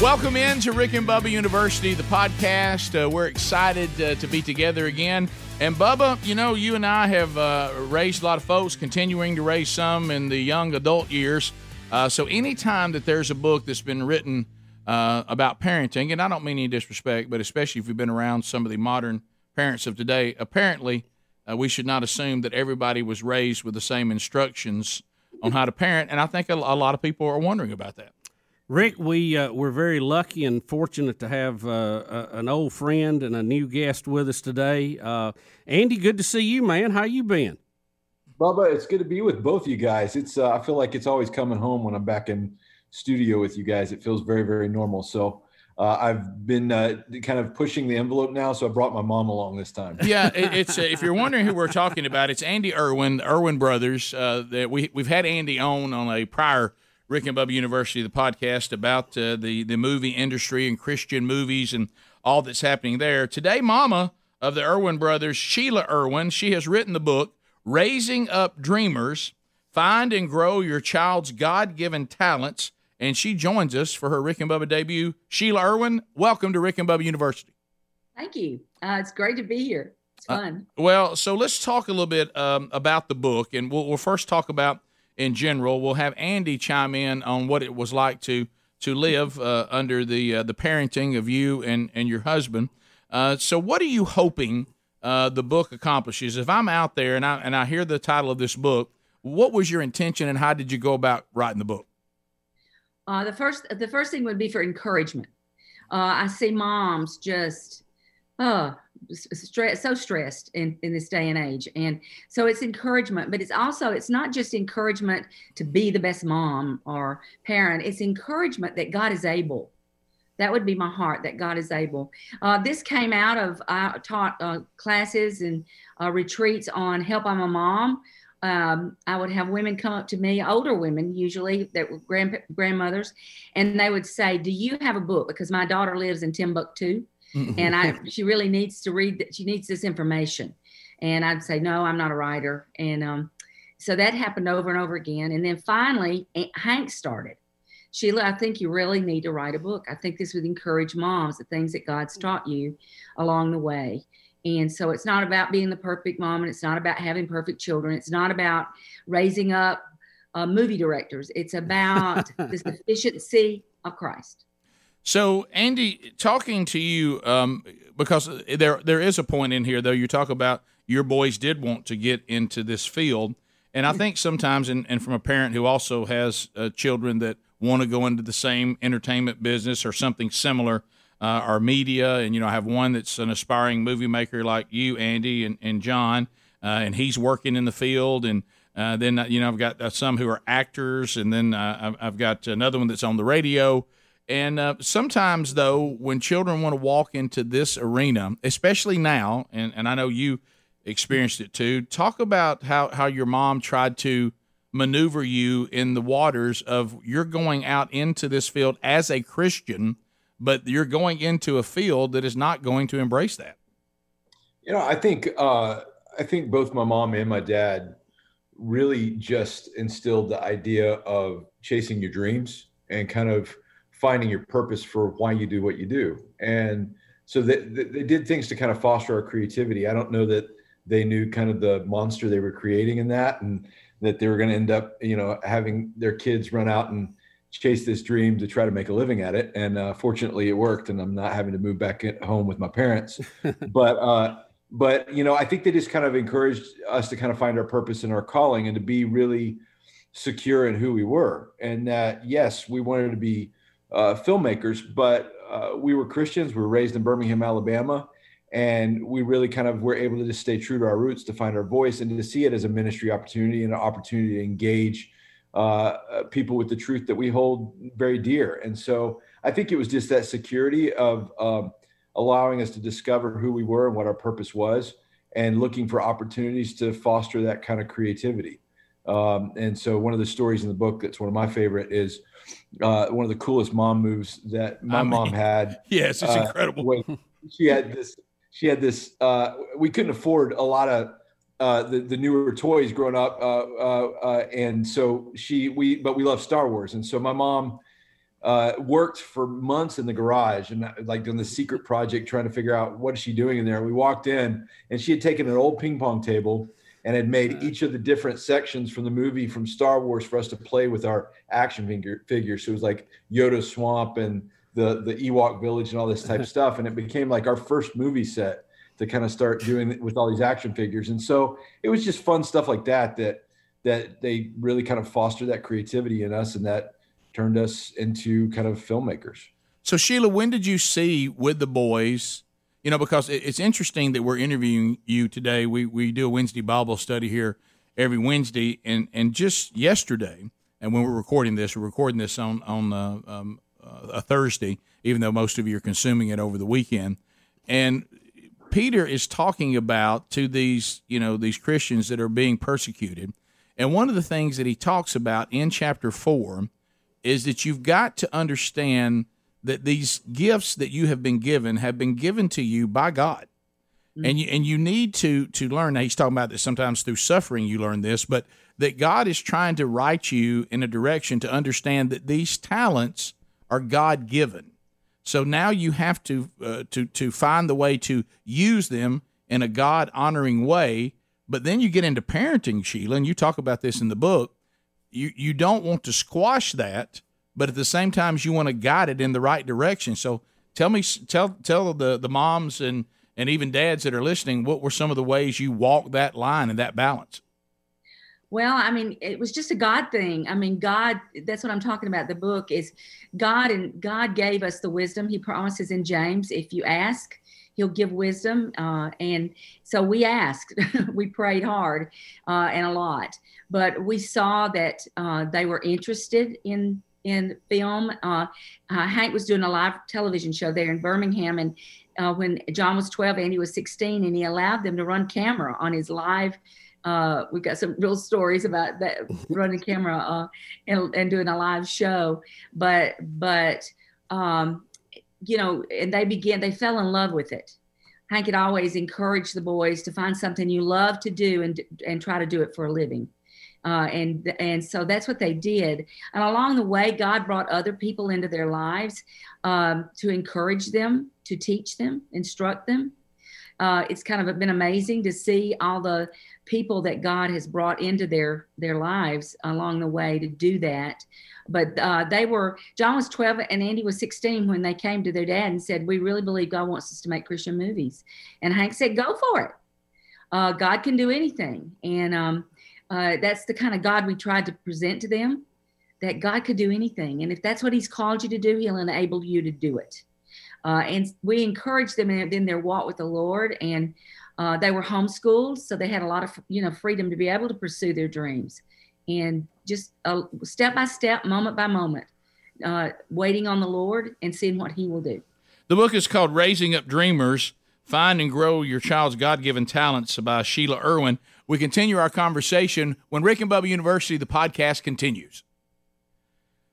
Welcome in to Rick and Bubba University, the podcast. Uh, we're excited uh, to be together again. And Bubba, you know, you and I have uh, raised a lot of folks, continuing to raise some in the young adult years. Uh, so anytime that there's a book that's been written uh, about parenting, and I don't mean any disrespect, but especially if you've been around some of the modern parents of today, apparently uh, we should not assume that everybody was raised with the same instructions on how to parent. And I think a, a lot of people are wondering about that. Rick, we uh, we're very lucky and fortunate to have uh, an old friend and a new guest with us today. Uh, Andy, good to see you, man. How you been? Bubba, it's good to be with both you guys. It's uh, I feel like it's always coming home when I'm back in studio with you guys. It feels very very normal. So uh, I've been uh, kind of pushing the envelope now, so I brought my mom along this time. Yeah, it, it's uh, if you're wondering who we're talking about, it's Andy Erwin, the Erwin brothers. Uh, that we we've had Andy on on a prior Rick and Bubba University, the podcast about uh, the the movie industry and Christian movies and all that's happening there. Today, Mama of the Erwin brothers, Sheila Erwin, she has written the book "Raising Up Dreamers: Find and Grow Your Child's God-Given Talents." And she joins us for her Rick and Bubba debut. Sheila Erwin, welcome to Rick and Bubba University. Thank you. Uh, it's great to be here. It's uh, fun. Uh, well, so let's talk a little bit um, about the book, and we'll, we'll first talk about in general. We'll have Andy chime in on what it was like to to live uh, under the uh, the parenting of you and and your husband. Uh, so, what are you hoping uh, the book accomplishes? If I'm out there and I and I hear the title of this book, what was your intention and how did you go about writing the book? Uh, the first the first thing would be for encouragement. Uh, I see moms just stress, so stressed in, in this day and age. And so it's encouragement, but it's also, it's not just encouragement to be the best mom or parent, it's encouragement that God is able. That would be my heart that God is able. Uh, this came out of, I taught uh, classes and uh, retreats on Help I'm a Mom. Um, I would have women come up to me, older women usually that were grand, grandmothers, and they would say, Do you have a book? Because my daughter lives in Timbuktu and I she really needs to read that she needs this information. And I'd say, no, I'm not a writer. And um, so that happened over and over again. And then finally, Aunt Hank started. Sheila, I think you really need to write a book. I think this would encourage moms, the things that God's taught you along the way. And so it's not about being the perfect mom and it's not about having perfect children. It's not about raising up uh, movie directors. It's about the sufficiency of Christ. So, Andy, talking to you, um, because there there is a point in here though. You talk about your boys did want to get into this field, and I think sometimes, and, and from a parent who also has uh, children that want to go into the same entertainment business or something similar, uh, or media, and you know, I have one that's an aspiring movie maker like you, Andy, and and Jon, uh, and he's working in the field, and uh, then uh, you know, I've got uh, some who are actors, and then I've got another one that's on the radio. And uh, sometimes, though, when children want to walk into this arena, especially now, and, and I know you experienced it too, talk about how, how your mom tried to maneuver you in the waters of you're going out into this field as a Christian, but you're going into a field that is not going to embrace that. You know, I think uh, I think both my mom and my dad really just instilled the idea of chasing your dreams and kind of finding your purpose for why you do what you do. And so they, they did things to kind of foster our creativity. I don't know that they knew kind of the monster they were creating in that and that they were going to end up, you know, having their kids run out and chase this dream to try to make a living at it. And uh, fortunately it worked and I'm not having to move back at home with my parents. but, uh, but, you know, I think they just kind of encouraged us to kind of find our purpose and our calling and to be really secure in who we were. And that, yes, we wanted to be uh, filmmakers, but uh, we were Christians. We were raised in Birmingham, Alabama, and we really kind of were able to just stay true to our roots, to find our voice, and to see it as a ministry opportunity and an opportunity to engage uh, uh, people with the truth that we hold very dear. And so I think it was just that security of um, allowing us to discover who we were and what our purpose was, and looking for opportunities to foster that kind of creativity. Um, and so one of the stories in the book that's one of my favorite is uh, one of the coolest mom moves that my I mean, mom had. Yes, it's uh, incredible. she had this. She had this. Uh, we couldn't afford a lot of uh, the the newer toys growing up, uh, uh, and so she we but we love Star Wars, and so my mom uh, worked for months in the garage and like doing the secret project, trying to figure out what is she doing in there. We walked in and she had taken an old ping pong table and had made mm. each of the different sections from the movie from Star Wars for us to play with our action figure figures. So it was like Yoda Swamp and the the Ewok Village and all this type of stuff, and it became like our first movie set to kind of start doing with all these action figures. And so it was just fun stuff like that that that they really kind of fostered that creativity in us and that turned us into kind of filmmakers. So Sheila, when did you see with the boys? You know, because it's interesting that we're interviewing you today. We we do a Wednesday Bible study here every Wednesday, and and just yesterday, and when we're recording this, we're recording this on on uh, um, uh, a Thursday, even though most of you are consuming it over the weekend, and Peter is talking about to these you know these Christians that are being persecuted, and one of the things that he talks about in chapter four is that you've got to understand that these gifts that you have been given have been given to you by God. Mm-hmm. And you and you need to to learn. Now he's talking about that sometimes through suffering you learn this, but that God is trying to write you in a direction to understand that these talents are God given. So now you have to uh, to to find the way to use them in a God honoring way. But then you get into parenting, Sheila, and you talk about this in the book you you don't want to squash that, but at the same time you want to guide it in the right direction. So tell me, tell tell the the moms and and even dads that are listening, what were some of the ways you walked that line and that balance? Well, I mean, it was just a God thing. I mean, God, that's what I'm talking about. The book is God, and God gave us the wisdom. He promises in James, if you ask, He'll give wisdom. Uh, and so we asked, we prayed hard uh, and a lot but we saw that uh, they were interested in in film. Uh, uh, Hank was doing a live television show there in Birmingham, and uh, when Jon was 12, Andy was 16, and he allowed them to run camera on his live. Uh, we've got some real stories about that running camera uh, and, and doing a live show, but but um, you know, and they began. They fell in love with it. Hank had always encouraged the boys to find something you love to do and and try to do it for a living. Uh, and and so that's what they did. And along the way, God brought other people into their lives um, to encourage them, to teach them, instruct them. Uh, it's kind of been amazing to see all the people that God has brought into their their lives along the way to do that. But uh, they were Jon was 12 and Andy was 16 when they came to their dad and said, "We really believe God wants us to make Christian movies." And Hank said, "Go for it. Uh, God can do anything." And um, uh, that's the kind of God we tried to present to them that God could do anything. And if that's what He's called you to do, He'll enable you to do it. Uh, and we encouraged them in, their walk with the Lord. And uh, they were homeschooled, so they had a lot of you know freedom to be able to pursue their dreams, and just uh, step by step, moment by moment, uh, waiting on the Lord and seeing what He will do. The book is called "Raising Up Dreamers." Find and grow your child's God given talents by Sheila Erwin. We continue our conversation when Rick and Bubba University, the podcast continues.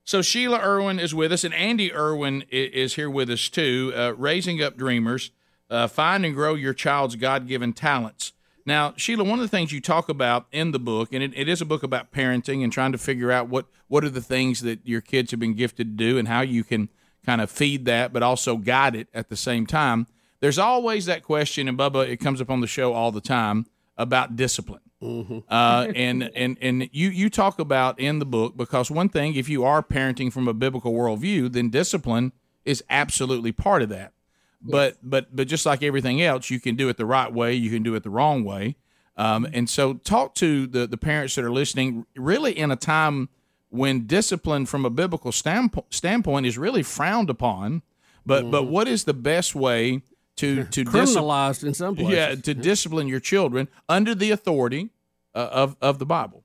So Sheila Erwin is with us, and Andy Erwin is here with us too, uh, raising up dreamers. Uh, find and grow your child's God given talents. Now, Sheila, one of the things you talk about in the book, and it, it is a book about parenting and trying to figure out what, what are the things that your kids have been gifted to do and how you can kind of feed that, but also guide it at the same time. There's always that question, and Bubba, it comes up on the show all the time about discipline. Mm-hmm. Uh, and and and you you talk about in the book because one thing, if you are parenting from a biblical worldview, then discipline is absolutely part of that. Yes. But but but just like everything else, you can do it the right way, you can do it the wrong way. Um, mm-hmm. and so, talk to the the parents that are listening. Really, in a time when discipline from a biblical standpoint standpoint is really frowned upon, but mm-hmm. but what is the best way? To to criminalized dis- in some places. Yeah, to discipline your children under the authority uh, of of the Bible.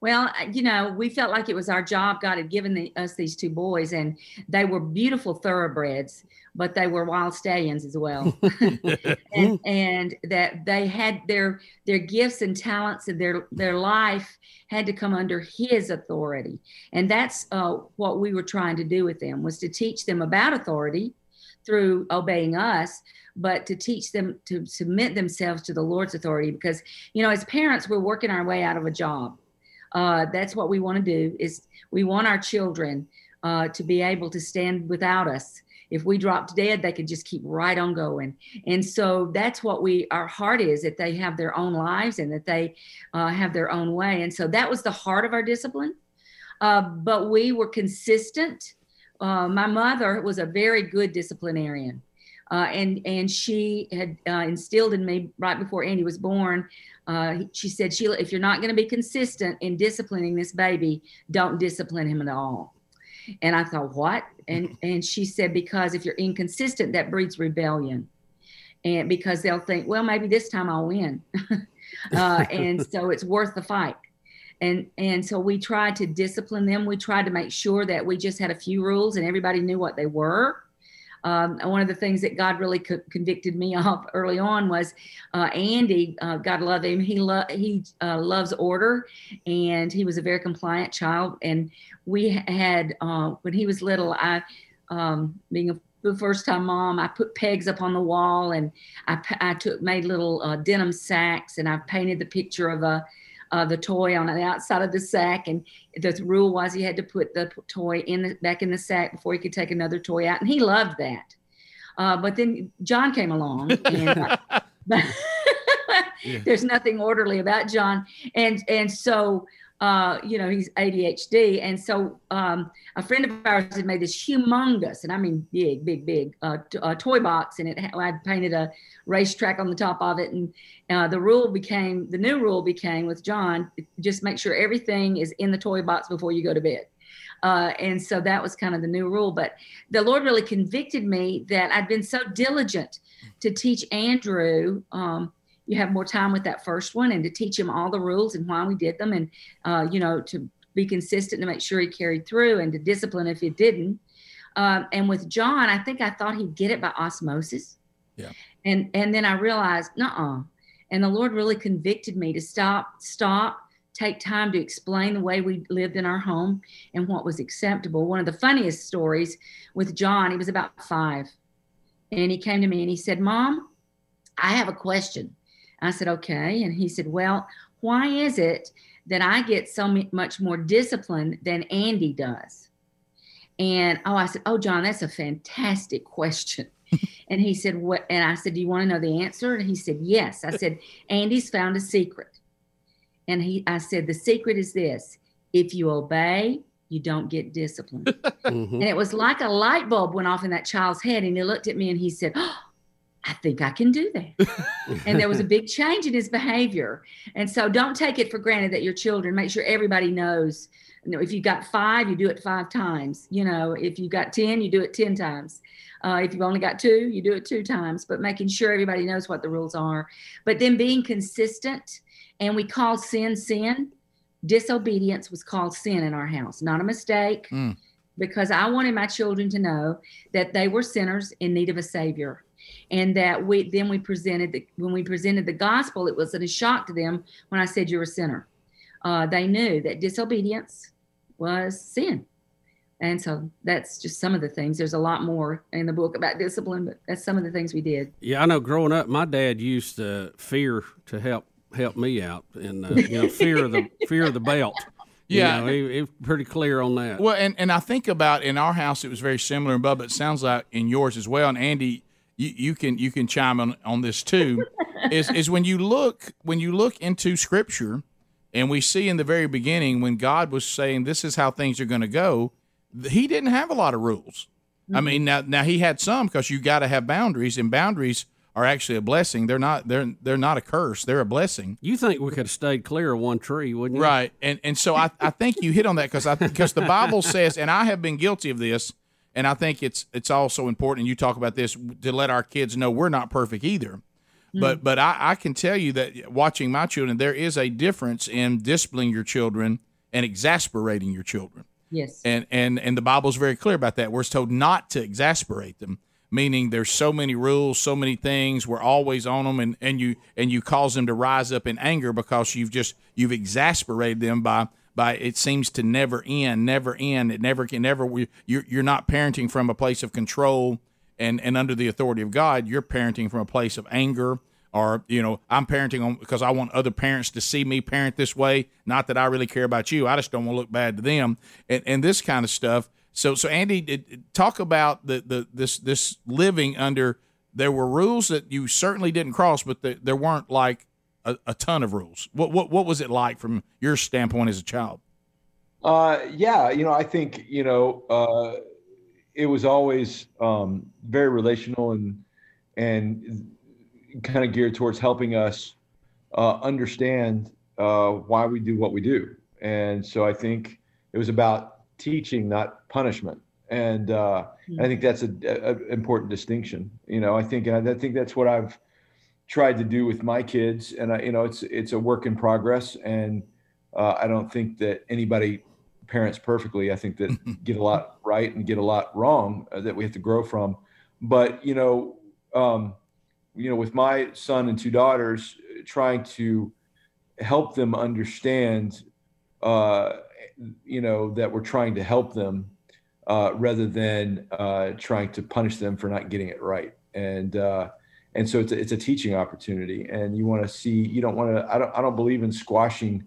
Well, you know, we felt like it was our job. God had given the, us these two boys, and they were beautiful thoroughbreds, but they were wild stallions as well. and, and, that they had their their gifts and talents and their their life had to come under His authority, and that's uh, what we were trying to do with them was to teach them about authority through obeying us, but to teach them to submit themselves to the Lord's authority. Because, you know, as parents, we're working our way out of a job. Uh, that's what we want to do is we want our children uh, to be able to stand without us. If we dropped dead, they could just keep right on going. And so that's what we, our heart is that they have their own lives and that they uh, have their own way. And so that was the heart of our discipline. Uh, but we were consistent. Uh, my mother was a very good disciplinarian. Uh, and and she had uh, instilled in me right before Andy was born. Uh, she said, Sheila, if you're not going to be consistent in disciplining this baby, don't discipline him at all. And I thought, what? And and she said, because if you're inconsistent, that breeds rebellion, and because they'll think, well, maybe this time I'll win, uh, and so it's worth the fight. And and so we tried to discipline them. We tried to make sure that we just had a few rules and everybody knew what they were um, one of the things that God really co- convicted me of early on was uh, Andy. Uh, God love him. He lo- he uh, loves order, and he was a very compliant child. And we had uh, when he was little, I um, being a the first time mom i put pegs up on the wall and i, I took made little uh, denim sacks and i painted the picture of a uh, the toy on the outside of the sack. And the rule was he had to put the toy in the, back in the sack before he could take another toy out. And he loved that. Uh, but then Jon came along and yeah. there's nothing orderly about Jon. And, and so uh, you know, he's ADHD. And so um, a friend of ours had made this humongous, and I mean big, big, big uh, t- uh, toy box. And it I painted a racetrack on the top of it. And uh, the rule became, the new rule became with Jon, just make sure everything is in the toy box before you go to bed. Uh, and so that was kind of the new rule. But the Lord really convicted me that I'd been so diligent to teach Andrew um, you have more time with that first one and to teach him all the rules and why we did them and uh, you know to be consistent to make sure he carried through and to discipline if he didn't. Um, and with jon i think i thought he'd get it by osmosis. Yeah. And and then i realized uh-uh and the lord really convicted me to stop stop take time to explain the way we lived in our home and what was acceptable. One of the funniest stories with jon he was about five. And he came to me and he said mom i have a question I said, okay. And he said, well, why is it that I get so much more discipline than Andy does? And oh, I said, oh, Jon, that's a fantastic question. and he said, what? And I said, do you want to know the answer? And he said, yes. I said, Andy's found a secret. And he, I said, the secret is this: if you obey, you don't get discipline. mm-hmm. And it was like a light bulb went off in that child's head, and he looked at me and he said, oh, I think I can do that. and there was a big change in his behavior. And so don't take it for granted that your children, make sure everybody knows. You know, if you got five, you do it five times. You know, if you got 10, you do it 10 times. Uh, if you've only got two, you do it two times, but making sure everybody knows what the rules are. But then being consistent, and we call sin sin. Disobedience was called sin in our house, not a mistake. Mm. Because I wanted my children to know that they were sinners in need of a savior and that we then we presented the, when we presented the gospel it was a shock to them when i said you're a sinner. Uh, they knew that disobedience was sin. And so that's just some of the things. There's a lot more in the book about discipline but that's some of the things we did. Yeah i know growing up my dad used uh, fear to help help me out and uh, you know fear of the fear of the belt. Yeah, you know, he, he, was pretty clear on that. Well, and, and I think about in our house, it was very similar, and Bubba, it sounds like in yours as well. And Andy, you, you can you can chime on on this too, is is when you look when you look into Scripture, and we see in the very beginning when God was saying this is how things are going to go, He didn't have a lot of rules. Mm-hmm. I mean, now now He had some because you got to have boundaries, and boundaries are actually a blessing. They're not they're they're not a curse. They're a blessing. You think we could have stayed clear of one tree, wouldn't you? Right. And and so I, I think you hit on that because I because the Bible says, and I have been guilty of this and I think it's it's also important. And you talk about this to let our kids know we're not perfect either. Mm-hmm. But but I, I can tell you that watching my children, there is a difference in disciplining your children and exasperating your children. Yes. And and and the Bible's very clear about that. We're told not to exasperate them, meaning there's so many rules, so many things. We're always on them, and and you and you cause them to rise up in anger because you've just you've exasperated them by by it seems to never end, never end. It never can never. You're you're not parenting from a place of control and and under the authority of God. You're parenting from a place of anger. Or you know, I'm parenting on because I want other parents to see me parent this way. Not that I really care about you. I just don't want to look bad to them. And and this kind of stuff So, so Andy, talk about the, the this this living under. There were rules that you certainly didn't cross, but the, there weren't like a, a, ton of rules. What what what was it like from your standpoint as a child? Uh, yeah, you know, I think you know, uh, it was always um, very relational and and kind of geared towards helping us uh, understand uh, why we do what we do. And so I think it was about teaching, not punishment. And uh, mm-hmm. I think that's an important distinction. You know, I think and I think that's what I've tried to do with my kids. And I, you know, it's it's a work in progress. And uh, I don't think that anybody parents perfectly. I think that get a lot right and get a lot wrong uh, that we have to grow from. But you know, um, you know, with my son and two daughters, trying to help them understand, uh, you know, that we're trying to help them uh, rather than uh, trying to punish them for not getting it right. And uh, and so it's a, it's a teaching opportunity, and you want to see. You don't want to. I don't. I don't believe in squashing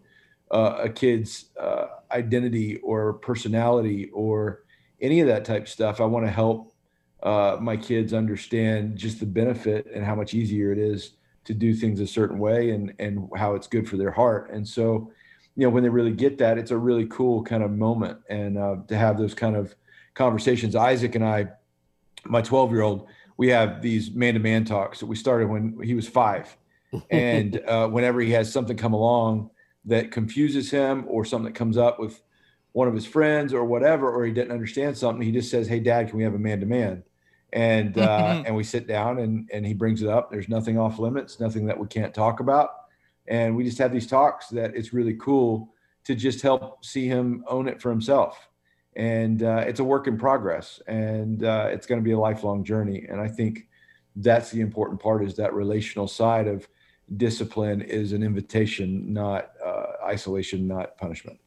uh, a kid's uh, identity or personality or any of that type stuff. I want to help uh, my kids understand just the benefit and how much easier it is to do things a certain way and and how it's good for their heart. And so, you know, when they really get that, it's a really cool kind of moment, and uh, to have those kind of conversations. Isaac and I, my 12 year old, we have these man to man talks that we started when he was five. and uh, whenever he has something come along that confuses him or something that comes up with one of his friends or whatever, or he didn't understand something, he just says, "Hey, Dad, can we have a man to man?" And uh, and we sit down and and he brings it up. There's nothing off limits, nothing that we can't talk about, and we just have these talks that it's really cool to just help see him own it for himself. And uh, it's a work in progress, and uh, it's going to be a lifelong journey. And I think that's the important part is that relational side of discipline is an invitation, not uh, isolation, not punishment.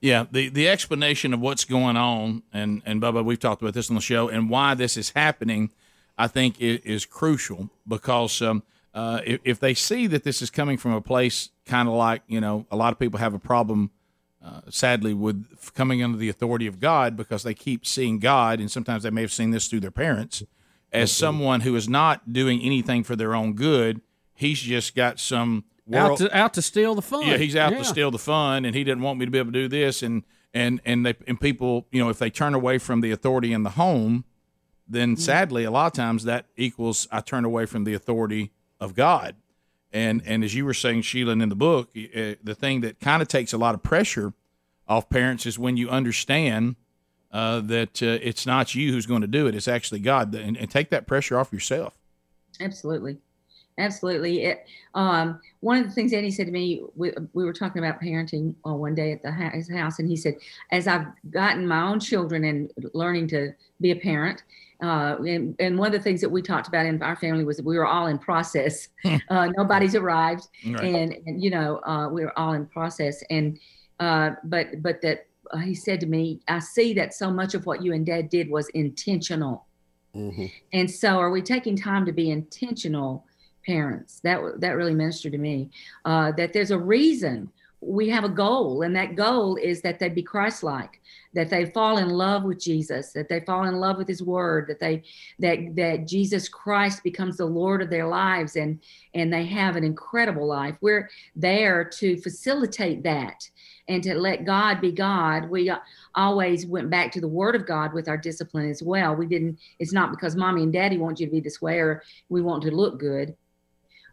Yeah, the, the explanation of what's going on, and, and Bubba, we've talked about this on the show, and why this is happening, I think is, is crucial because um, uh, if, if, they see that this is coming from a place kind of like, you know, a lot of people have a problem, uh, sadly, with coming under the authority of God because they keep seeing God, and sometimes they may have seen this through their parents, as someone who is not doing anything for their own good He's just got some world, out to out to steal the fun. Yeah, he's out yeah. to steal the fun, and he didn't want me to be able to do this. And and and they and people, you know, if they turn away from the authority in the home, then mm-hmm. sadly, a lot of times that equals I turn away from the authority of God. And and as you were saying, Sheila, in the book, uh, the thing that kind of takes a lot of pressure off parents is when you understand uh, that uh, it's not you who's going to do it; it's actually God, and, and take that pressure off yourself. Absolutely. Absolutely. It, um, one of the things Eddie said to me, we, we were talking about parenting uh, one day at the his house, and he said, as I've gotten my own children and learning to be a parent, uh, and, and, one of the things that we talked about in our family was that we were all in process. Hmm. uh, nobody's arrived, right. and, and, you know uh, we were all in process. And uh, but but that uh, he said to me, I see that so much of what you and Dad did was intentional. Mm-hmm. And so, are we taking time to be intentional parents. That that really ministered to me. Uh, that there's a reason we have a goal, and that goal is that they be Christ-like, that they fall in love with Jesus, that they fall in love with His Word, that they that that Jesus Christ becomes the Lord of their lives, and and they have an incredible life. We're there to facilitate that and to let God be God. We always went back to the Word of God with our discipline as well. We didn't. It's not because mommy and daddy want you to be this way or we want to look good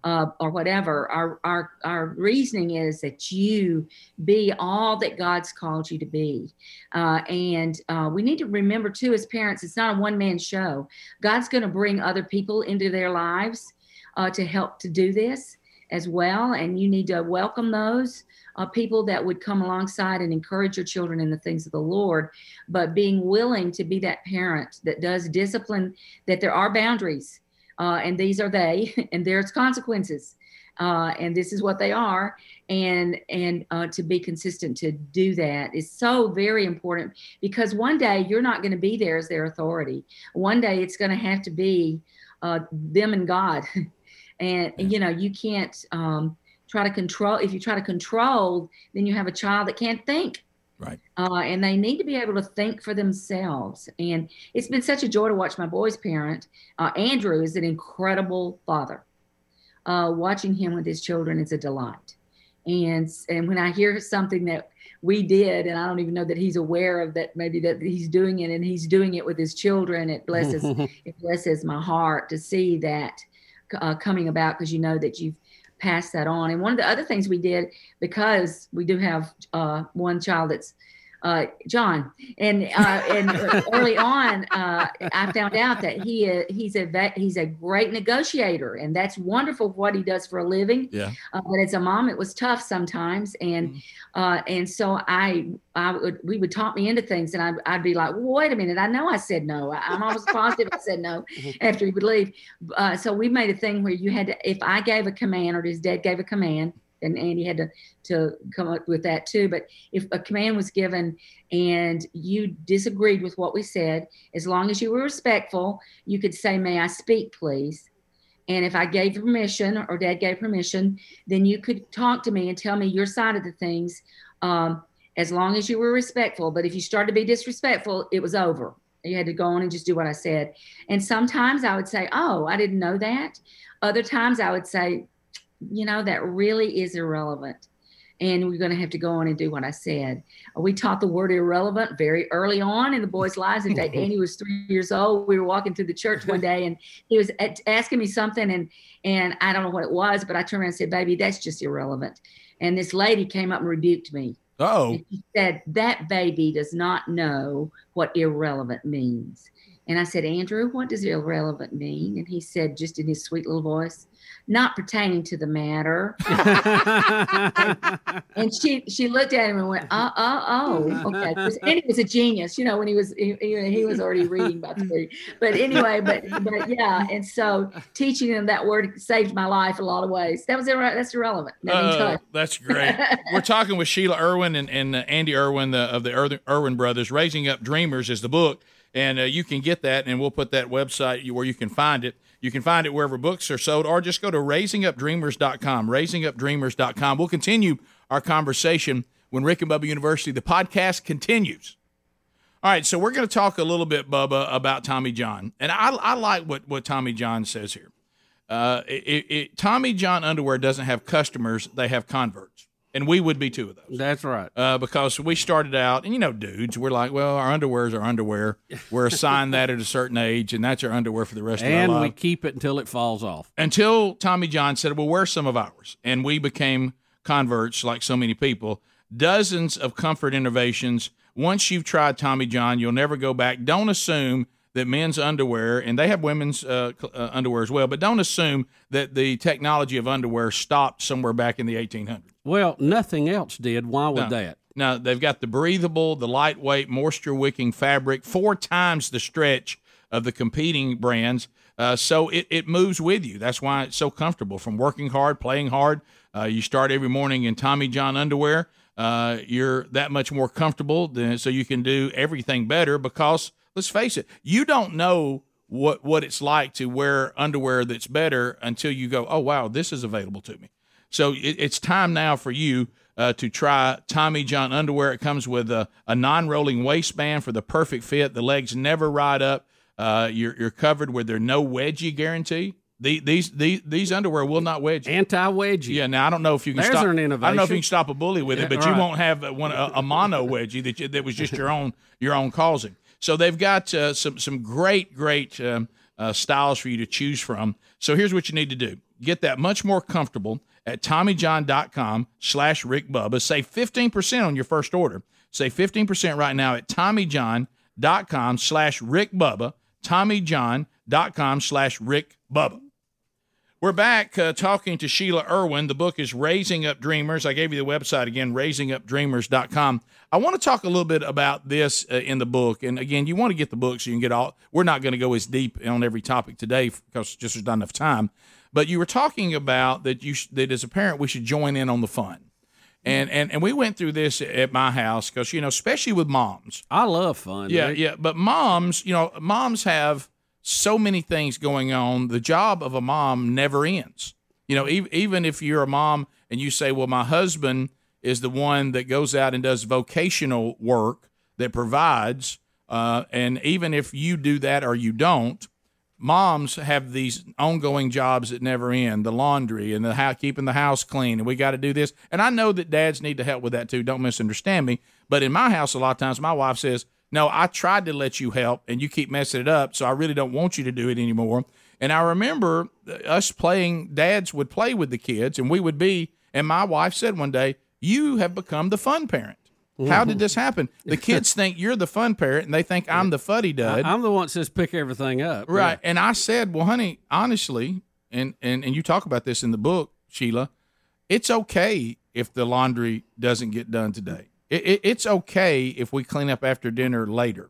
uh, or whatever. Our, our, our reasoning is that you be all that God's called you to be. Uh, and uh, we need to remember, too, as parents, it's not a one man show. God's going to bring other people into their lives uh, to help to do this as well. And you need to welcome those. Uh, people that would come alongside and encourage your children in the things of the Lord, but being willing to be that parent that does discipline, that there are boundaries, uh, and these are they, and there's consequences, uh, and this is what they are, and and uh, to be consistent to do that is so very important because one day you're not going to be there as their authority. One day it's going to have to be uh, them and God, and you know you can't um, try to control. If you try to control, then you have a child that can't think Right. Uh, and they need to be able to think for themselves. And it's been such a joy to watch my boys parent. Uh, Andrew is an incredible father. Uh, watching him with his children is a delight. And and when I hear something that we did, and I don't even know that he's aware of that, maybe that he's doing it, and he's doing it with his children. It blesses it blesses my heart to see that uh, coming about because you know that you've passed that on. And one of the other things we did because we do have uh, one child that's uh, Jon. And uh, and early on, uh, I found out that he uh, he's a he's a great negotiator, and that's wonderful what he does for a living. Yeah. Uh, but as a mom, it was tough sometimes, and Mm-hmm. uh, and so I I would we would talk me into things, and I'd, I'd be like, well, wait a minute, I know I said no. I- I'm almost positive I said no after he would leave. Uh, so we made a thing where you had to, if I gave a command or his dad gave a command, and Andy had to to come up with that too. But if a command was given and you disagreed with what we said, as long as you were respectful, you could say, "May I speak, please?" And if I gave permission or Dad gave permission, then you could talk to me and tell me your side of the things, um, as long as you were respectful. But if you started to be disrespectful, it was over. You had to go on and just do what I said. And sometimes I would say, "Oh, I didn't know that." Other times I would say, you know, that really is irrelevant. And we're going to have to go on and do what I said. We taught the word irrelevant very early on in the boys' lives. In fact, Andy was three years old. We were walking through the church one day, and he was at, asking me something, and and I don't know what it was, but I turned around and said, "Baby, that's just irrelevant." And this lady came up and rebuked me. Oh, she said, That baby does not know what irrelevant means. And I said, Andrew, what does irrelevant mean? And he said, just in his sweet little voice, not pertaining to the matter. And she she looked at him and went, oh, oh, oh, okay. 'Cause he was a genius, you know, when he was he, he he was already reading by three. But anyway, but but yeah, and so teaching them that word saved my life a lot of ways. That was irre- that's irrelevant. That uh, that's great. We're talking with Sheila Erwin and, and uh, Andy Erwin the, of the Erwin brothers. Raising Up Dreamers is the book, and uh, you can get that, and we'll put that website where you can find it. You can find it wherever books are sold, or just go to raisingupdreamers.com. Raisingupdreamers.com. We'll continue our conversation when Rick and Bubba University, the podcast continues. All right, so we're going to talk a little bit, Bubba, about Tommy John, and I, I like what what Tommy John says here. Uh, it, it, Tommy John underwear doesn't have customers; they have converts, and we would be two of those. That's right. Uh, because we started out, and you know, dudes, we're like, well, our underwear is our underwear. We're assigned that at a certain age, and that's our underwear for the rest And of our life. And we keep it until it falls off. Until Tommy John said, well, wear some of ours, and we became converts, like so many people. Dozens of comfort innovations. Once you've tried Tommy John, you'll never go back. Don't assume that men's underwear, and they have women's uh, uh, underwear as well, but don't assume that the technology of underwear stopped somewhere back in the 1800s. Well, nothing else did. Why would No. that? Now they've got the breathable, the lightweight, moisture-wicking fabric, four times the stretch of the competing brands. Uh, so it, it moves with you. That's why it's so comfortable. From working hard, playing hard, uh, you start every morning in Tommy John underwear. Uh, you're that much more comfortable, than, so you can do everything better. Because let's face it, you don't know what what it's like to wear underwear that's better until you go, oh wow, this is available to me. So it, it's time now for you uh, to try Tommy John underwear. It comes with a, a non-rolling waistband for the perfect fit. The legs never ride up. Uh, you're you're covered with their no wedgie guarantee. The, these these these underwear will not wedge. Anti wedgie. Yeah, now I don't know if you can There's stop. an I don't know if you can stop a bully with Yeah, it, but you won't have a- one a, a mono wedgie that you, that was just your own your own causing. So they've got uh, some some great great um, uh, styles for you to choose from. So here's what you need to do: get that much more comfortable at TommyJohn.com slash Rick Bubba. Save fifteen percent on your first order. Save fifteen percent right now at TommyJohn.com slash Rick Bubba. TommyJohn.com slash Rick Bubba. We're back uh, talking to Sheila Erwin. The book is Raising Up Dreamers. I gave you the website again, raisingupdreamers.com. I want to talk a little bit about this uh, in the book. And again, you want to get the book so you can get all. We're not going to go as deep on every topic today because just there's not enough time. But you were talking about that you sh- that as a parent we should join in on the fun. And, and, and we went through this at my house because you know especially with moms I love fun. yeah, Rick. yeah. But moms, you know, moms have so many things going on. The job of a mom never ends. You know, even, even if you're a mom and you say, well, my husband is the one that goes out and does vocational work that provides. Uh, and even if you do that or you don't, moms have these ongoing jobs that never end the laundry and the house, keeping the house clean and we got to do this. And i know that dads need to help with that too. Don't misunderstand me. But in my house a lot of times my wife says no i tried to let you help and you keep messing it up so i really don't want you to do it anymore. And i remember uh, us playing dads would play with the kids and we would be and my wife said one day you have become the fun parent how did this happen? The kids think you're the fun parent, and they think I'm the fuddy dud. I'm the one that says pick everything up. Right. And I said, well, honey, honestly, and, and, and you talk about this in the book, Sheila, it's okay if the laundry doesn't get done today. It, it, it's okay if we clean up after dinner later.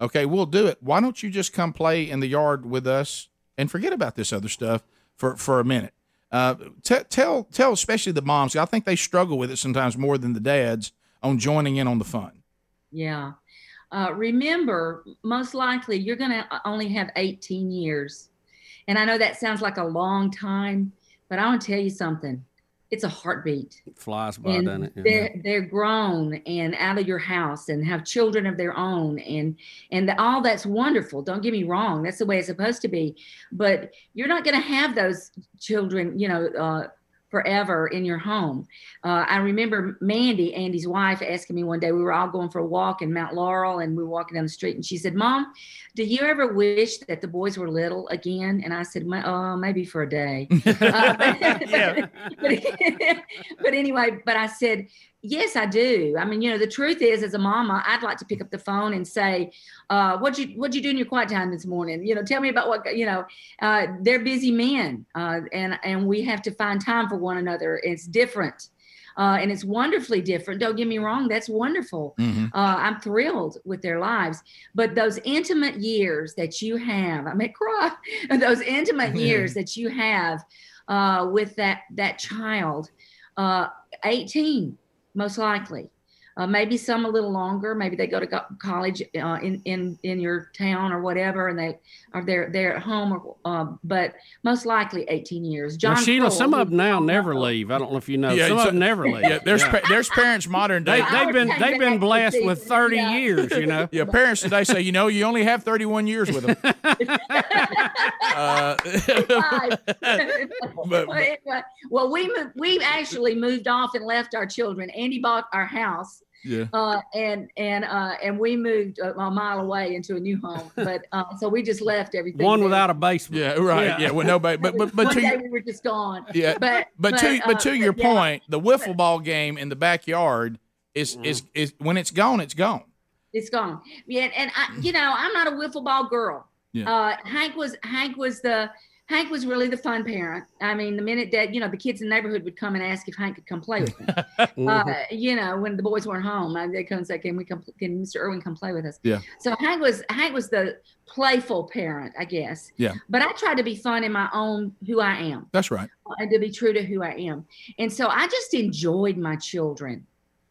Okay, we'll do it. Why don't you just come play in the yard with us and forget about this other stuff for, for a minute? Uh, t- tell tell especially the moms. I think they struggle with it sometimes more than the dads on joining in on the fun. Yeah. Uh, remember, most likely you're going to only have 18 years. And I know that sounds like a long time, but I want to tell you something. It's a heartbeat. It flies by, and doesn't it? Yeah. They're, they're grown and out of your house and have children of their own. And, and the, all that's wonderful. Don't get me wrong. That's the way it's supposed to be. But you're not going to have those children, you know, uh, forever in your home. Uh, I remember Mandy, Andy's wife, asking me one day, we were all going for a walk in Mount Laurel and we were walking down the street and she said, Mom, do you ever wish that the boys were little again? And I said, oh, maybe for a day. uh, but, but, but anyway, but I said, yes, I do. I mean, you know, the truth is, as a mama, I'd like to pick up the phone and say, uh, "What'd you What'd you do in your quiet time this morning? You know, tell me about what you know." Uh, they're busy men, uh, and and we have to find time for one another. It's different. Uh, and it's wonderfully different. Don't get me wrong, that's wonderful. Mhm. Uh, I'm thrilled with their lives. But those intimate years that you have, I may cry, those intimate years that you have uh, with that that child, uh, 18 most likely. Uh, maybe some a little longer. Maybe they go to go- college uh, in in in your town or whatever, and they are they're they're at home. Or, uh, but most likely 18 years. John Well, Sheila, Kroll, some of them now never leave. I don't know if you know. Yeah, some so- of them never leave. Yeah, there's Pa- there's parents modern day. they've been they've been blessed back with 30 yeah. years. You know. Yeah, parents today say, you know, you only have 31 years with them. uh, Five. But- well, anyway, well, we moved, we actually moved off and left our children. Andy bought our house, yeah. uh, and and uh, and we moved a, a mile away into a new home. But uh, so we just left everything. One there. without a basement. Yeah, right. Yeah, well, nobody, but but but One to day your, we were just gone. yeah, But but to but uh, to your but yeah, point, the wiffle ball game in the backyard is is is when it's gone, it's gone. it's gone. Yeah, and I, you know, I'm not a wiffle ball girl. Yeah. Uh, Hank was Hank was the Hank was really the fun parent. I mean, the minute that you know the kids in the neighborhood would come and ask if Hank could come play with them. Mhm. uh, you know, when the boys weren't home, uh, they come and say, "Can we come? Can Mr. Erwin come play with us?" Yeah. So Hank was Hank was the playful parent, I guess. Yeah. But I tried to be fun in my own who I am That's right. and to be true to who I am. And so I just enjoyed my children.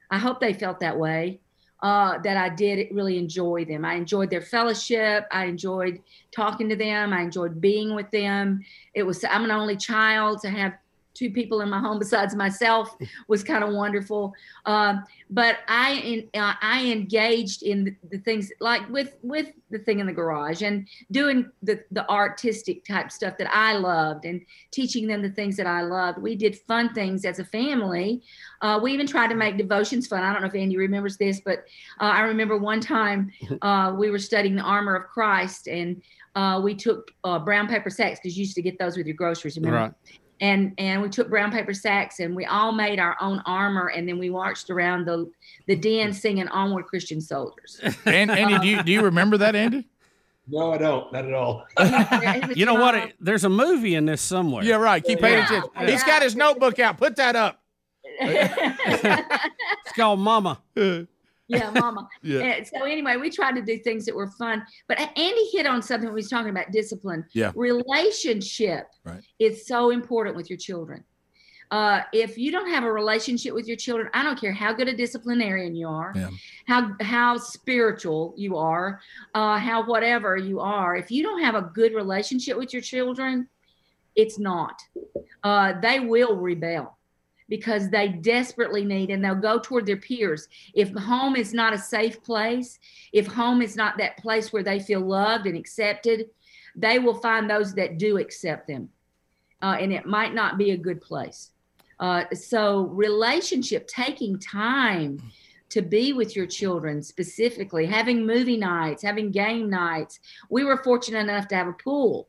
I hope they felt that way. Uh, that I did really enjoy them. I enjoyed their fellowship. I enjoyed talking to them. I enjoyed being with them. It was I'm an only child to have two people in my home besides myself was kind of wonderful. Um, but I in, uh, I engaged in the, the things like with with the thing in the garage and doing the the artistic type stuff that I loved and teaching them the things that I loved. We did fun things as a family. Uh, we even tried to make devotions fun. I don't know if Andy remembers this, but uh, I remember one time uh, we were studying the armor of Christ and uh, we took uh, brown paper sacks because you used to get those with your groceries. Remember? Right. And and we took brown paper sacks and we all made our own armor and then we marched around the the den singing onward christian soldiers And Andy, do you do you remember that, Andy? No, I don't. Not at all. You know what? It- there's a movie in this somewhere. Yeah, right. Keep paying Yeah. attention. Yeah. He's got his notebook out. Put that up. It's called Mama. Yeah mama Yeah. And so anyway we tried to do things that were fun but andy hit on something when he was talking about discipline Yeah. relationship Right. is so important with your children uh, if you don't have a relationship with your children, I don't care how good a disciplinarian you are, Yeah. how how spiritual you are, uh, how whatever you are. If you don't have a good relationship with your children, it's not. Uh, they will rebel. Because they desperately need and they'll go toward their peers. If home is not a safe place, if home is not that place where they feel loved and accepted, they will find those that do accept them. Uh, and it might not be a good place. Uh, so, relationship, taking time to be with your children specifically, having movie nights, having game nights. We were fortunate enough to have a pool.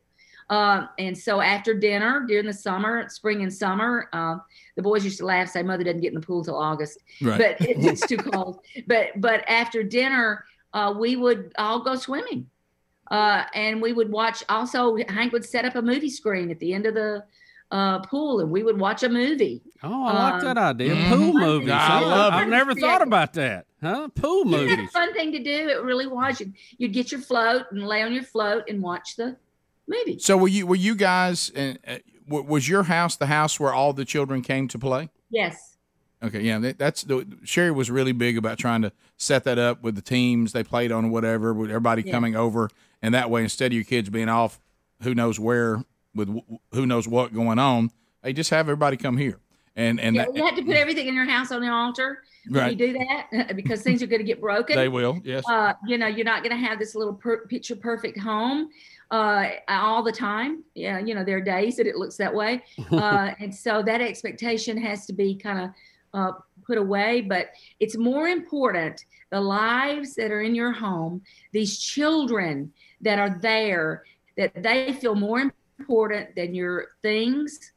Uh, and so after dinner during the summer, spring and summer, uh, the boys used to laugh, say, "Mother doesn't get in the pool till August," right. but it, it's too cold. But but after dinner, uh, we would all go swimming, uh, and we would watch. Also, Hank would set up a movie screen at the end of the uh, pool and we would watch a movie. Oh, I like um, that idea. Mm-hmm. Pool movies. I love I've never thought about that. Huh? Pool movies. It's a fun thing to do. It really was. You'd, you'd get your float and lay on your float and watch the movie. So were you were you guys uh, was your house the house where all the children came to play? Yes. Okay, yeah, that's the Sherry was really big about trying to set that up with the teams they played on whatever, with everybody yeah. coming over, and that way instead of your kids being off, who knows where with who knows what going on. Hey, just have everybody come here. And and yeah, that, you have to put everything in your house on the altar. Right. You do that because things are going to get broken. They will. Yes. Uh, you know, you're not going to have this little per- picture perfect home uh, all the time. Yeah. You know, there are days that it looks that way, uh, and so that expectation has to be kind of uh, put away. But it's more important the lives that are in your home, these children that are there, that they feel more important than your things,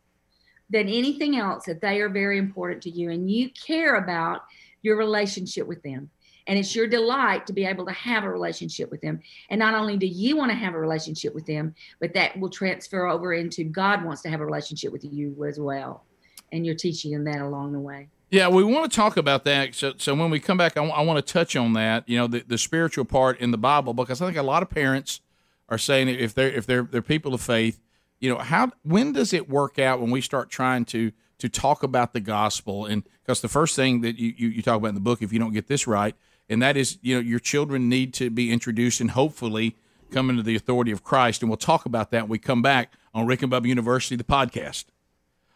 than anything else, that they are very important to you and you care about your relationship with them. And it's your delight to be able to have a relationship with them. And not only do you want to have a relationship with them, but that will transfer over into God wants to have a relationship with you as well. And you're teaching them that along the way. Yeah, we want to talk about that. So, so when we come back, I, w- I want to touch on that. You know, the, the spiritual part in the Bible, because I think a lot of parents are saying if they're if they're they're people of faith, you know how when does it work out when we start trying to to talk about the gospel and because the first thing that you, you, you talk about in the book if you don't get this right and that is you know your children need to be introduced and hopefully come into the authority of christ and we'll talk about that when we come back on rick and bubba university the podcast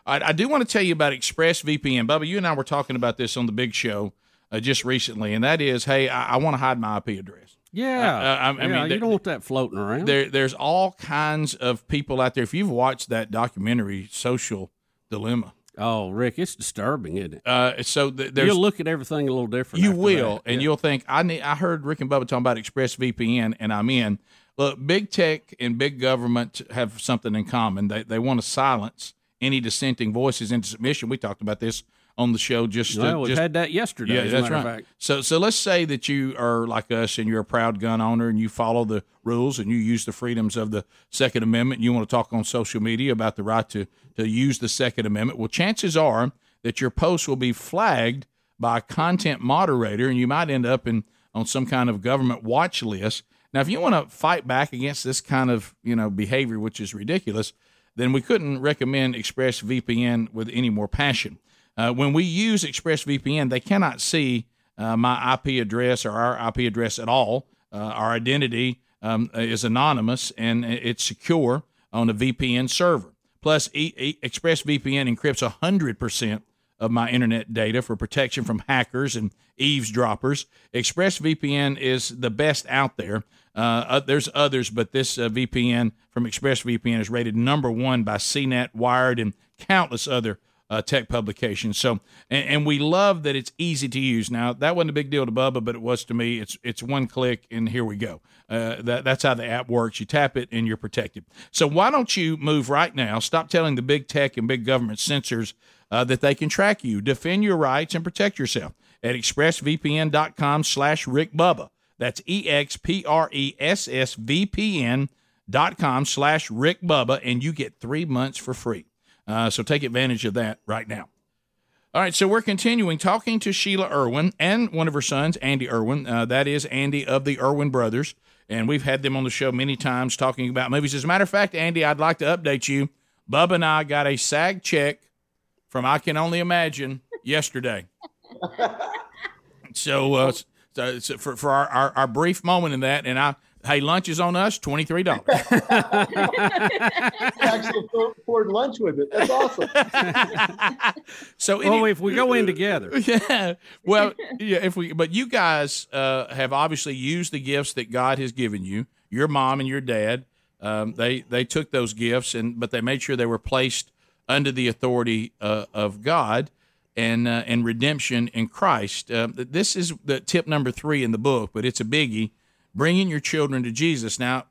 I, I do want to tell you about expressvpn bubba you and i were talking about this on the big show uh, just recently and that is hey i, I want to hide my ip address yeah, uh, I, I yeah, mean, you don't want that floating around. There, there's all kinds of people out there. If you've watched that documentary, Social Dilemma. Oh, Rick, it's disturbing, isn't it? Uh, so th- you'll look at everything a little different. You will, that. and yeah. you'll think I need. I heard Rick and Bubba talking about ExpressVPN, and I'm in. Look, big tech and big government have something in common. They they want to silence any dissenting voices into submission. We talked about this on the show. Just well, we just, had that yesterday. Yeah, that's right. So so let's say that you are like us and you're a proud gun owner and you follow the rules and you use the freedoms of the Second Amendment. And you want to talk on social media about the right to to use the Second Amendment. Well, chances are that your post will be flagged by a content moderator, and you might end up in on some kind of government watch list. Now, if you want to fight back against this kind of you know behavior, which is ridiculous, then we couldn't recommend ExpressVPN with any more passion. Uh, when we use ExpressVPN, they cannot see uh, my IP address or our IP address at all. Uh, our identity um, is anonymous and it's secure on a VPN server. Plus, e- e- ExpressVPN encrypts 100% of my internet data for protection from hackers and eavesdroppers. ExpressVPN is the best out there. Uh, there's others, but this uh, VPN from ExpressVPN is rated number one by CNET, Wired, and countless other uh, tech publications. So, and, and, we love that it's easy to use. Now, that wasn't a big deal to Bubba, but it was to me. It's it's one click, and here we go. Uh, that, that's how the app works. You tap it, and you're protected. So, why don't you move right now? Stop telling the big tech and big government censors uh, that they can track you. Defend your rights and protect yourself at expressvpn.com slash Rick Bubba. That's E-X-P-R-E-S-S-V-P-N dot com slash Rick Bubba, and you get three months for free. Uh, so take advantage of that right now. All right, so we're continuing talking to Sheila Erwin and one of her sons, Andy Erwin. Uh, that is Andy of the Erwin Brothers. And we've had them on the show many times talking about movies. As a matter of fact, Andy, I'd like to update you. Bub and I got a SAG check from I Can Only Imagine yesterday. so, uh, so, so for, for our, our, our, brief moment in that, and I Hey, lunch is on us, twenty three dollars. actually afford lunch with it. That's awesome. so, well, any, if we go in together, yeah. Well, yeah. If we, but you guys uh, have obviously used the gifts that God has given you. Your mom and your dad, um, they they took those gifts and but they made sure they were placed under the authority uh, of God and uh, and redemption in Christ. Uh, this is the tip number three in the book, but it's a biggie. Bringing your children to Jesus. Now,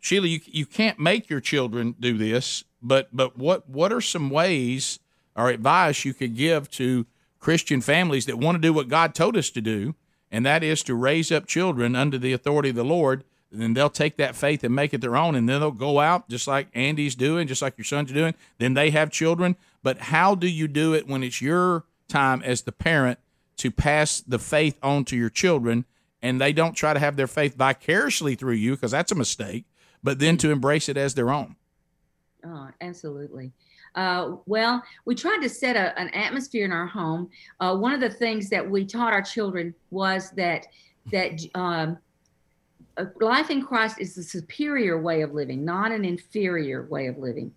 Sheila, you you can't make your children do this, but but what what are some ways or advice you could give to Christian families that want to do what God told us to do, and that is to raise up children under the authority of the Lord. And then they'll take that faith and make it their own, and then they'll go out just like Andy's doing, just like your sons are doing. Then they have children. But how do you do it when it's your time as the parent to pass the faith on to your children, and they don't try to have their faith vicariously through you because that's a mistake, but then to embrace it as their own? Oh, absolutely. Uh, well, we tried to set a, an atmosphere in our home. Uh, one of the things that we taught our children was that that um, life in Christ is a superior way of living, not an inferior way of living.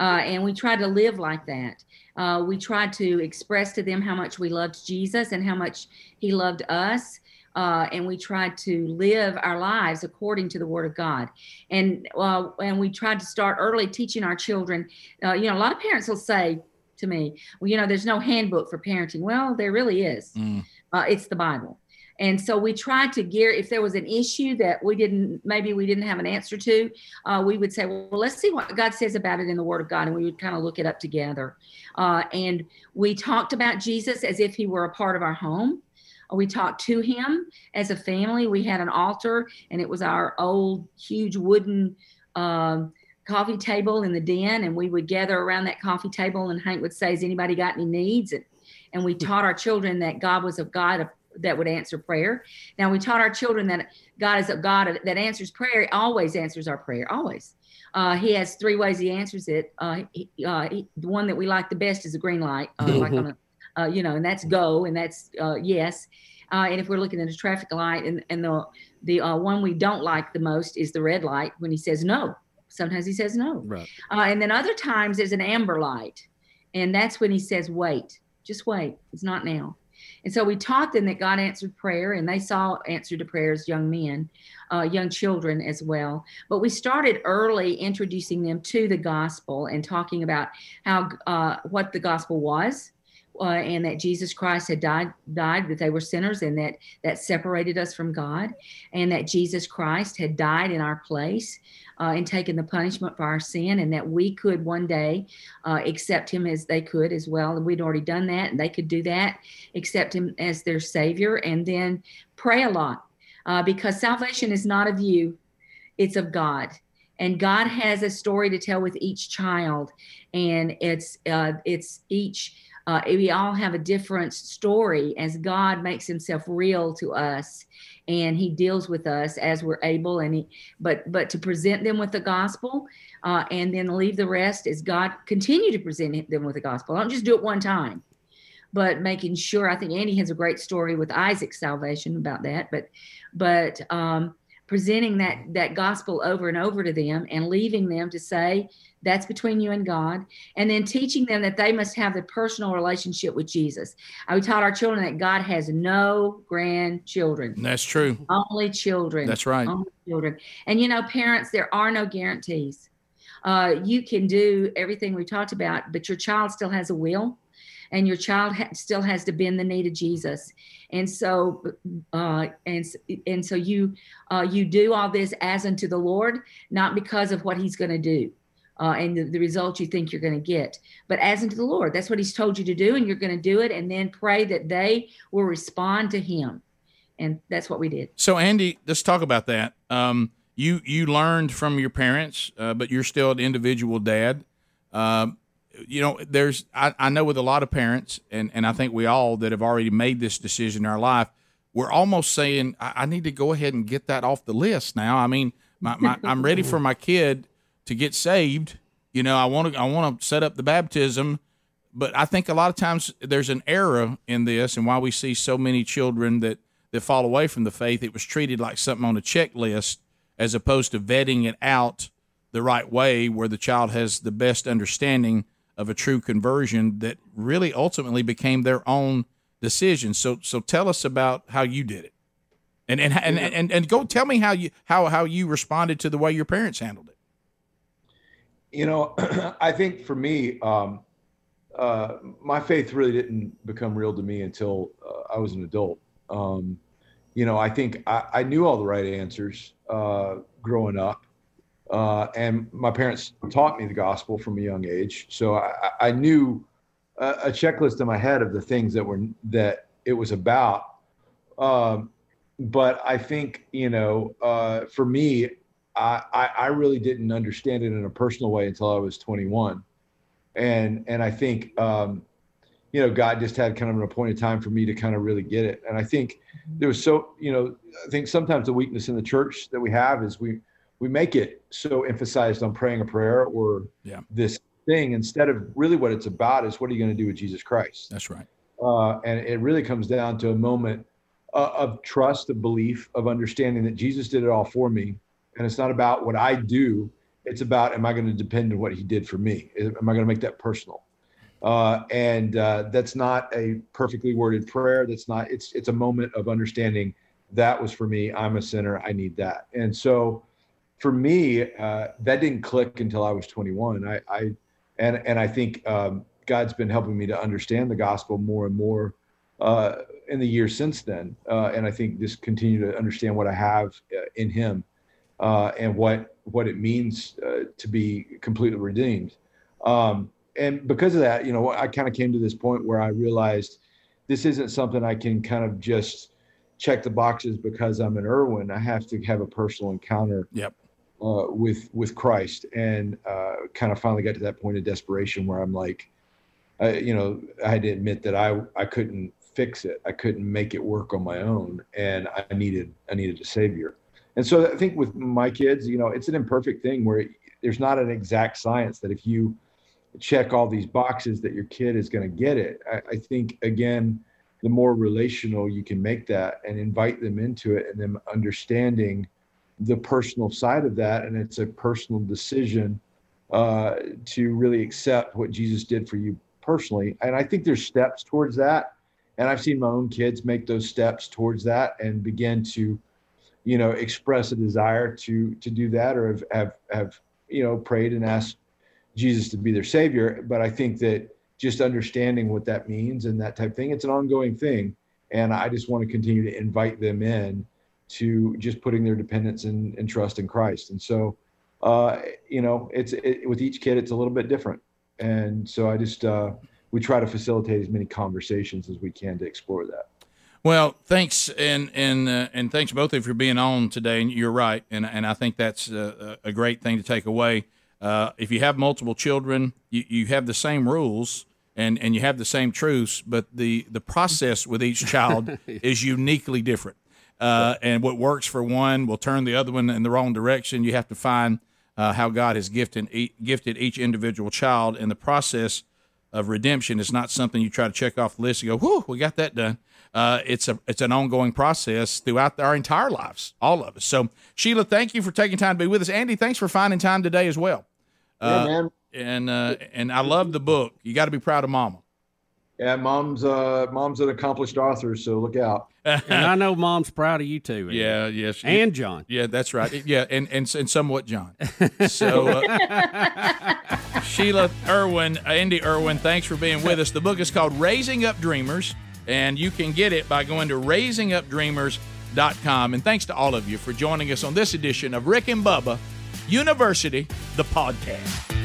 Uh, and we tried to live like that. Uh, we tried to express to them how much we loved Jesus and how much He loved us. Uh, and we tried to live our lives according to the Word of God. And uh, and we tried to start early teaching our children. Uh, you know, a lot of parents will say to me, "Well, you know, there's no handbook for parenting." Well, there really is. Mm. Uh, it's the Bible. And so we tried to gear, if there was an issue that we didn't, maybe we didn't have an answer to, uh, we would say, well, let's see what God says about it in the Word of God. And we would kind of look it up together. Uh, and we talked about Jesus as if he were a part of our home. We talked to him as a family. We had an altar, and it was our old, huge wooden um, coffee table in the den. And we would gather around that coffee table, and Hank would say, Has anybody got any needs? And, and we taught our children that God was a God of that would answer prayer. Now we taught our children that God is a God that answers prayer. Always answers our prayer. Always. Uh, he has three ways he answers it. Uh, he, uh, he, the one that we like the best is a green light, uh, like on a, uh, you know, and that's go, and that's uh, yes. and if we're looking at a traffic light, and and the the one we don't like the most is the red light when he says no. Sometimes he says no. Right. and then other times there's an amber light, and that's when he says wait, just wait. It's not now. And so we taught them that God answered prayer, and they saw answer to prayers, young men, uh, young children as well. But we started early introducing them to the gospel and talking about how uh, what the gospel was. Uh, and that Jesus Christ had died, died that they were sinners, and that that separated us from God, and that Jesus Christ had died in our place, uh, and taken the punishment for our sin, and that we could one day uh, accept Him as they could as well. And we'd already done that, and they could do that, accept Him as their Savior, and then pray a lot uh, because salvation is not of you, it's of God. And God has a story to tell with each child, and it's uh, it's each uh, we all have a different story as God makes himself real to us and he deals with us as we're able and he but but to present them with the gospel uh, and then leave the rest as God continue to present them with the gospel. I Don't just do it one time, but making sure I think Andy has a great story with Isaac's salvation about that, but but um, presenting that that gospel over and over to them and leaving them to say that's between you and God. And then teaching them that they must have the personal relationship with Jesus. I taught our children that God has no grandchildren. That's true. Only children. That's right. Only children. And you know, parents, there are no guarantees. Uh, you can do everything we talked about, but your child still has a will and your child ha- still has to bend the knee to Jesus. And so, uh, and and so you uh, you do all this as unto the Lord, not because of what He's going to do uh, and the, the results you think you're going to get. But as unto the Lord, that's what He's told you to do, and you're going to do it, and then pray that they will respond to Him. And that's what we did. So, Andy, let's talk about that. Um, you you learned from your parents, uh, but you're still an individual dad. Um, you know, there's I, I know with a lot of parents, and and I think we all that have already made this decision in our life, we're almost saying I, I need to go ahead and get that off the list now. I mean, my, my, I'm ready for my kid to get saved. You know, I want to I want to set up the baptism, but I think a lot of times there's an error in this, and why we see so many children that that fall away from the faith. It was treated like something on a checklist, as opposed to vetting it out the right way where the child has the best understanding of a true conversion that really ultimately became their own decision. So so tell us about how you did it. And and and, and, and, and go tell me how you how how you responded to the way your parents handled it. You know, I think for me, um, uh, my faith really didn't become real to me until uh, I was an adult. Um, you know, I think I, I, knew all the right answers uh, growing up, uh, and my parents taught me the gospel from a young age. So I, I knew a, a, checklist in my head of the things that were that it was about. Um, but I think you know, uh, for me, I, I really didn't understand it in a personal way until I was 21, and and I think um, you know God just had kind of an appointed time for me to kind of really get it. And I think there was so you know I think sometimes the weakness in the church that we have is we we make it so emphasized on praying a prayer or yeah. this thing instead of really what it's about is what are you going to do with Jesus Christ? That's right. Uh, and it really comes down to a moment uh, of trust, of belief, of understanding that Jesus did it all for me and it's not about what I do. It's about am I going to depend on what He did for me? Am I going to make that personal? Uh, and uh, that's not a perfectly worded prayer. That's not. It's it's a moment of understanding that was for me. I'm a sinner. I need that. And so, for me, uh, that didn't click until I was 21. I, I and and I think um, God's been helping me to understand the gospel more and more uh, in the years since then. Uh, and I think just continue to understand what I have uh, in Him uh, and what what it means uh, to be completely redeemed. Um, and because of that, you know, I kind of came to this point where I realized this isn't something I can kind of just check the boxes because I'm an Erwin. I have to have a personal encounter. Yep. Uh, with with Christ, and uh, kind of finally got to that point of desperation where I'm like, uh, you know, I had to admit that I I couldn't fix it. I couldn't make it work on my own, and I needed I needed a savior. And so I think with my kids, you know, it's an imperfect thing where there's not an exact science that if you check all these boxes that your kid is going to get it. I, I, think again, the more relational you can make that and invite them into it, and them understanding the personal side of that, and it's a personal decision uh, to really accept what Jesus did for you personally. And I think there's steps towards that, and I've seen my own kids make those steps towards that and begin to you know, express a desire to to do that or have have, have you know prayed and asked Jesus to be their savior. But I think that just understanding what that means and that type of thing, it's an ongoing thing. And I just want to continue to invite them in to just putting their dependence and, and trust in Christ. And so, uh, you know, it's it, with each kid, it's a little bit different. And so I just, uh, we try to facilitate as many conversations as we can to explore that. Well, thanks, and and uh, and thanks both of you for being on today. And you're right, and and I think that's a, a great thing to take away. Uh, if you have multiple children, you, you have the same rules and and you have the same truths, but the the process with each child is uniquely different. Uh, and what works for one will turn the other one in the wrong direction. You have to find uh, how God has gifted gifted each individual child, and the process of redemption is not something you try to check off the list and go, "Whew, we got that done." uh, it's a it's an ongoing process throughout our entire lives, all of us. So Sheila, thank you for taking time to be with us. Andy, thanks for finding time today as well. Uh, yeah, man. And uh, and I love the book. You got to be proud of Mama. Yeah, mom's uh, mom's an accomplished author, so look out. and I know mom's proud of you too. Andy. Yeah, yes, and Jon. Yeah, that's right. Yeah, and and, and somewhat Jon. So, uh, Sheila Erwin, Andy Erwin, thanks for being with us. The book is called Raising Up Dreamers and you can get it by going to raisingupdreamers.com. And thanks to all of you for joining us on this edition of Rick and Bubba University, the podcast.